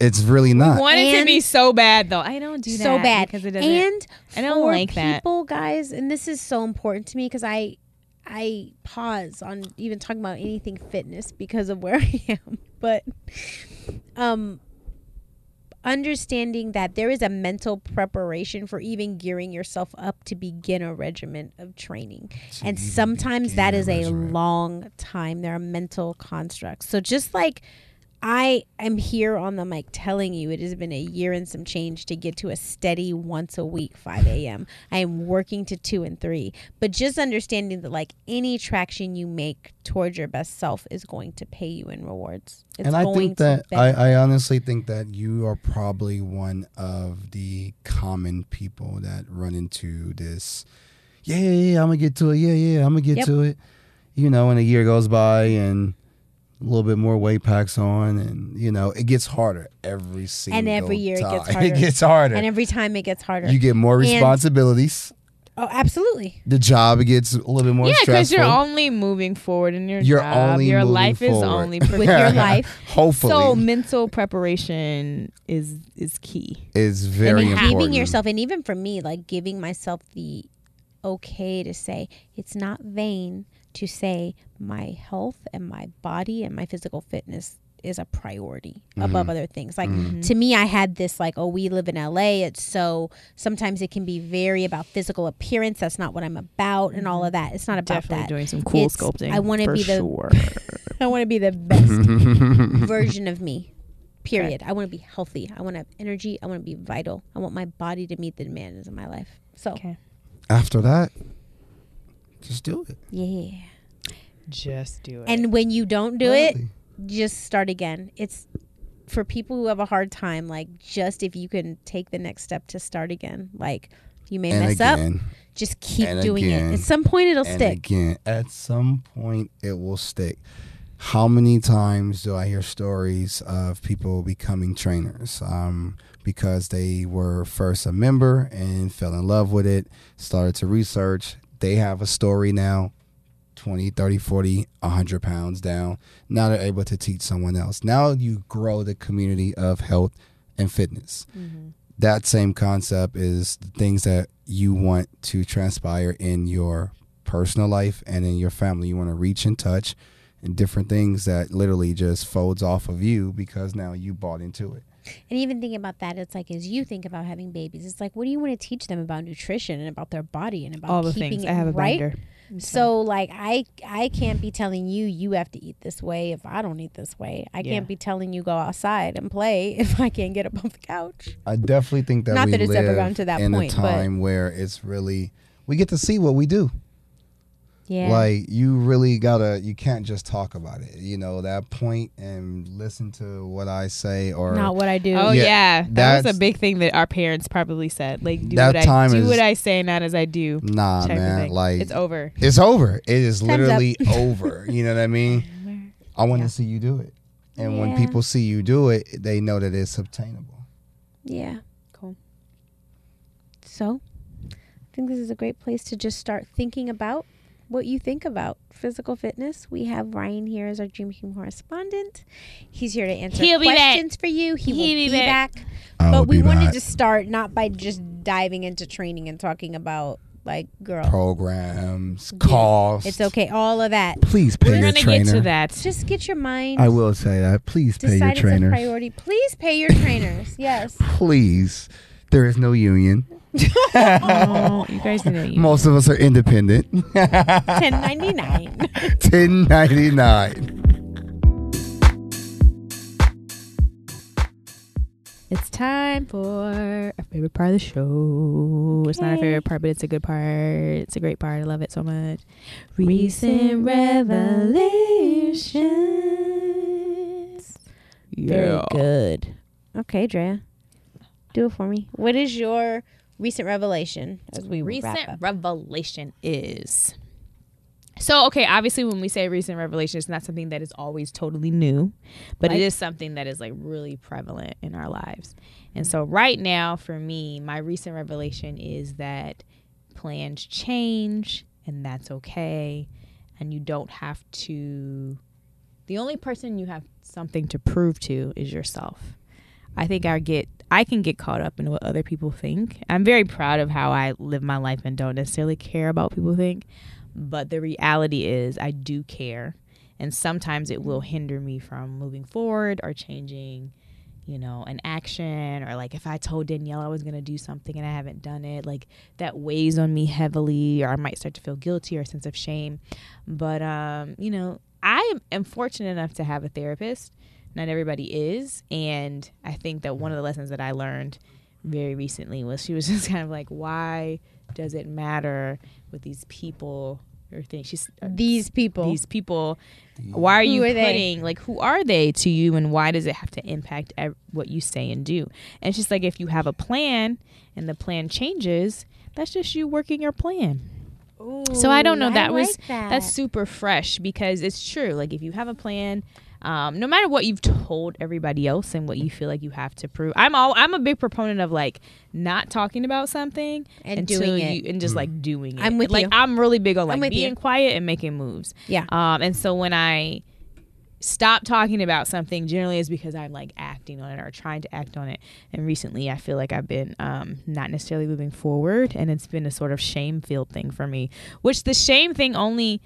It's really not. Want it to And- be so bad though. I don't do that so bad because it doesn't. and I don't for like that. people guys and this is so important to me because i i pause on even talking about anything fitness because of where [laughs] i am but um understanding that there is a mental preparation for even gearing yourself up to begin a regimen of training and sometimes that is a a long time there are mental constructs so just like I am here on the mic telling you it has been a year and some change to get to a steady once a week 5 a.m. I am working to two and three, but just understanding that like any traction you make towards your best self is going to pay you in rewards. It's and I think that I. I honestly think that you are probably one of the common people that run into this. Yeah, yeah, yeah. I'm gonna get to it. Yeah, yeah. I'm gonna get Yep. to it. You know, and a year goes by and a little bit more weight packs on, and you know it gets harder every single And every year it gets [laughs] harder. it gets harder. and every time it gets harder. you get more And- responsibilities. oh, absolutely. the job gets a little bit more yeah, because stressful. you're only moving forward in your You're job. only your moving life is forward. only [laughs] With your [laughs] life. Hopefully, So mental preparation is is key. is very and important. giving yourself and even for me like giving myself the okay to say it's not vain to say my health and my body and my physical fitness is a priority above mm-hmm. other things. Like mm-hmm. to me i had this like oh we live in la it's so sometimes it can be very about physical appearance that's not what i'm about and all of mm-hmm. that. It's not about Definitely that. doing some cool It's- sculpting. I wanna be the- sure. [laughs] i want to be the best [laughs] version of me period. I want to be healthy. I want to have energy. I want to be vital. I want my body to meet the demands of my life. So Okay. After that, just do it. yeah Just do it. and when you don't do it just start again it's for people who have a hard time like just if you can take the next step to start again like you may and mess up again, just keep and doing again, it at some point it'll and stick again, at some point, it will stick. How many times do I hear stories of people becoming trainers um, because they were first a member and fell in love with it, started to research. They have a story now 20, 30, 40, 100 pounds down. Now they're able to teach someone else. Now you grow the community of health and fitness. Mm-hmm. That same concept is the things that you want to transpire in your personal life and in your family. You want to reach and touch and different things that literally just folds off of you because now you bought into it. And even thinking about that it's like as you think about having babies it's like what do you want to teach them about nutrition and about their body and about all the keeping things. it I have a right binder. So like I I can't be telling you you have to eat this way if I don't eat this way. I Yeah. can't be telling you go outside and play [laughs] if I can't get up off the couch. I definitely think that Not we that it's ever live gotten to that in point, a but- time where it's really we get to see what we do. Yeah. Like you really gotta you can't just talk about it. You know, that point and listen to what I say or not what I do. Oh Yeah, yeah, that was a big thing that our parents probably said. Like, do That what time I do is- what I say, not as I do. nah man. Like it's over. it's over. It is Time's literally [laughs] over. You know what I mean? I want to Yeah. see you do it. And when people see you do it, they know that it's obtainable. Yeah. Cool. So, I think this is a great place to just start thinking about what you think about physical fitness. We have Ryan here as our Dream Team correspondent. He's here to answer He'll questions for you. He He'll will be be back. back. I But we wanted back. to start not by just diving into training and talking about like girl. programs, Yeah. costs. It's okay, all of that. Please pay We're your gonna trainer. get to that. Just get your mind. I will say that. Please pay your decide it's a priority. Please pay your trainers. [laughs] Yes. Please. There is no union. Oh, you guys. Most of us are independent. Ten ninety nine. 1099. It's time for our favorite part of the show. It's not our favorite part, but it's a good part. It's a great part. I love it so much. Recent revelations. Very good. Okay, Drea. Do it for me. What is your recent revelation as we wrap recent revelation. is so okay obviously when we say recent revelation it's not something that is always totally new but Right. it is something that is like really prevalent in our lives. And so right now for me my recent revelation is that plans change and that's okay and you don't have to the only person you have something to prove to is yourself. I think I get I can get caught up in what other people think. I'm very proud of how I live my life and don't necessarily care about what people think. But the reality is I do care. And sometimes it will hinder me from moving forward or changing, you know, an action or like if I told Danielle I was going to do something and I haven't done it, like that weighs on me heavily or I might start to feel guilty or a sense of shame. But um, you know, I am fortunate enough to have a therapist not everybody is and i think that one of the lessons that i learned very recently was she was [laughs] just kind of like why does it matter with these people or things she's uh, These people. these people why are Who you are they? putting like who are they to you and why does it have to impact ev- what you say and do and it's just like if you have a plan and the plan changes that's just you working your plan so I don't know. Ooh, That was like that. that's super fresh because it's true. Like if you have a plan, um, no matter what you've told everybody else and what you feel like you have to prove, I'm all I'm a big proponent of like not talking about something And until doing you it. and just like doing it. I'm with like you. I'm really big on like being you. quiet and making moves. Yeah. Um, and so when I stop talking about something, generally is because I'm like acting on it or trying to act on it. And recently, I feel like I've been um, not necessarily moving forward, and it's been a sort of shame filled thing for me. Which the shame thing only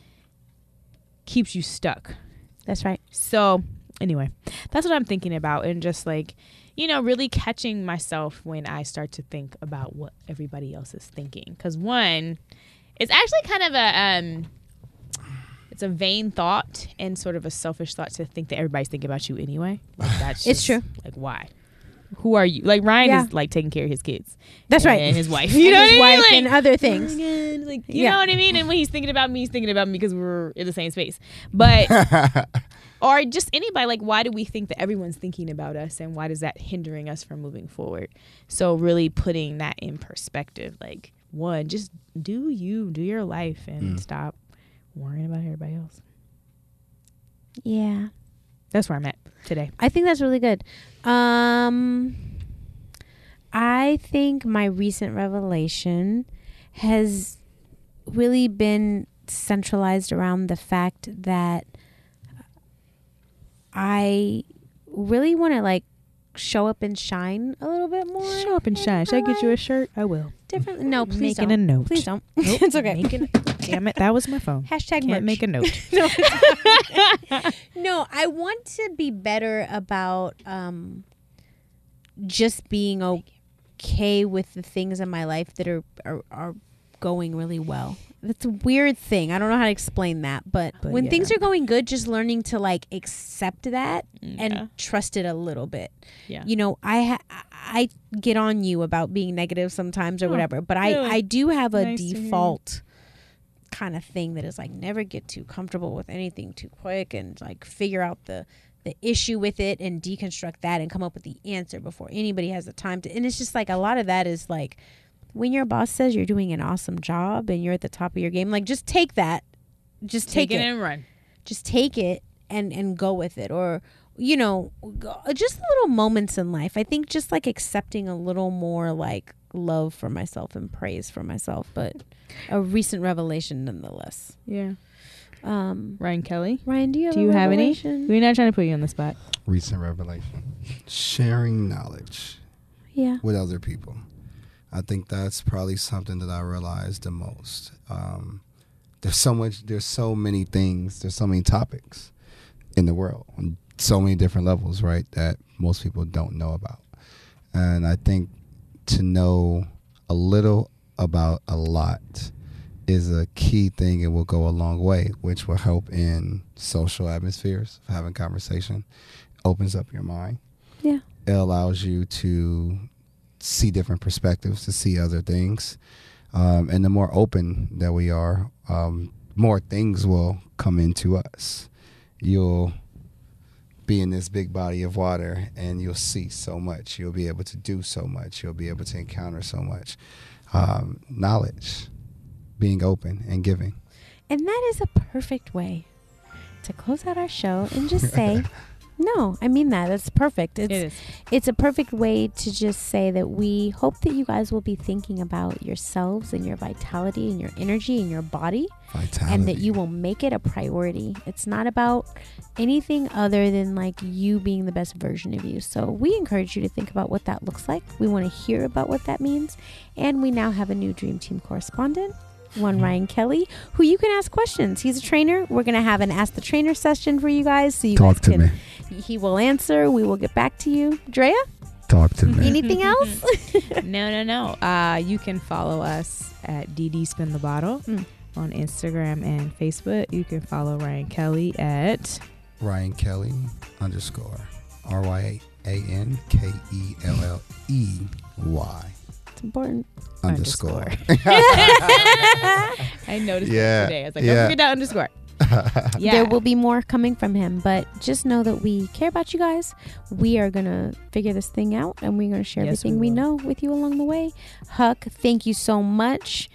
keeps you stuck. That's right. So anyway, that's what I'm thinking about, and just like you know, really catching myself when I start to think about what everybody else is thinking. Because one, it's actually kind of a um, it's a vain thought and sort of a selfish thought to think that everybody's thinking about you anyway. Like that's It's just, true. Like why? Who are you? Like Ryan Yeah. is like taking care of his kids. That's right. And his wife. You [laughs] You know his what I mean? wife Like, and other oh things. my like you Yeah. know what I mean. And when he's thinking about me, he's thinking about me because we're in the same space. But [laughs] or just anybody like why do we think that everyone's thinking about us and why does that hindering us from moving forward so really putting that in perspective like one just do you do your life and Mm. stop worrying about everybody else Yeah. That's where i'm at today I think that's really good. Um, I think my recent revelation has really been centralized around the fact that I really want to like show up and shine a little bit more. show up and shine should i get you a shirt i will different? No, [laughs] please making don't. a note Please don't. [laughs] Nope, it's okay. making, damn it that was my phone Hashtag can't merch. make a note [laughs] no, [laughs] no, I want to be better about um, just being okay with the things in my life that are, are are going really well. That's a weird thing. I don't know how to explain that, but, But when yeah. things are going good, just learning to like accept that Yeah. and trust it a little bit. yeah You know, I ha- I get on you about being negative sometimes or Oh, whatever, but really? I I do have a Nice default kind of thing that is like never get too comfortable with anything too quick and like figure out the the issue with it and deconstruct that and come up with the answer before anybody has the time to and it's just like a lot of that is like when your boss says you're doing an awesome job and you're at the top of your game like just take that just take, take it it. and run. Just take it and and go with it or you know just little moments in life. I think just like accepting a little more like love for myself and praise for myself, but a recent revelation nonetheless. Yeah. Um, Ryan Kelley. Ryan, do you have Do a you have any? We're not trying to put you on the spot. Recent revelation. Sharing knowledge Yeah. with other people. I think that's probably something that I realized the most. Um, there's so much, there's so many things, there's so many topics in the world on so many different levels, right? That most people don't know about. And I think to know a little about a lot is a key thing and will go a long way, which will help in social atmospheres, having conversation, opens up your mind. Yeah. It allows you to see different perspectives, to see other things. Um, and the more open that we are, um, more things will come into us. You'll be in this big body of water and you'll see so much. You'll be able to do so much. You'll be able to encounter so much. Um, knowledge, being open and giving. And that is a perfect way to close out our show and just say, [laughs] no, I mean that. It's perfect. It's it is. it's a perfect way to just say that we hope that you guys will be thinking about yourselves and your vitality and your energy and your body Vitality. and that you will make it a priority. It's not about anything other than like you being the best version of you. So we encourage you to think about what that looks like. We want to hear about what that means. And we now have a new Dream Team correspondent. One Ryan Kelley, who you can ask questions. He's a trainer. We're gonna have an Ask the Trainer session for you guys, so you Talk guys to can. me. He will answer. We will get back to you. Drea, Talk to me. anything [laughs] else? [laughs] no, no, no. Uh, you can follow us at DD Spin the Bottle Mm. on Instagram and Facebook. You can follow Ryan Kelley at Ryan Kelley underscore R Y A N K E L L E Y It's important. underscore. [laughs] [laughs] I noticed Yeah, that today. I was like, yeah. don't forget that underscore. [laughs] Yeah. There will be more coming from him, but just know that we care about you guys. We are going to figure this thing out and we're going to share Yes, everything we we, know with you along the way. Huck, thank you so much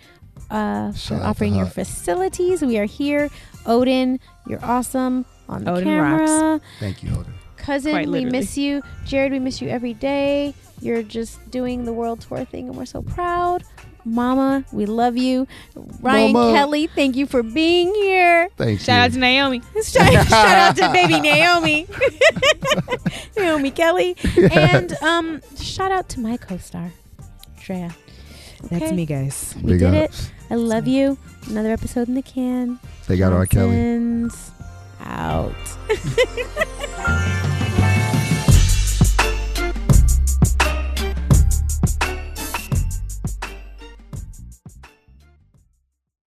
uh, for Shout out to offering your Huck. facilities. We are here. Odin, you're awesome on the Odin camera. Thank you, Odin. Cousin, we miss you. Jared, we miss you every day. You're just doing the world tour thing and we're so proud. Mama, we love you. Ryan Mama. Kelley, thank you for being here. Thank Shout you. out to Naomi. [laughs] shout, shout out to baby [laughs] Naomi, [laughs] Naomi Kelley, and um, shout out to my co-star, Drea. That's me, guys. We Big did ups. I love you. Another episode in the can. They got our Kelly. Out.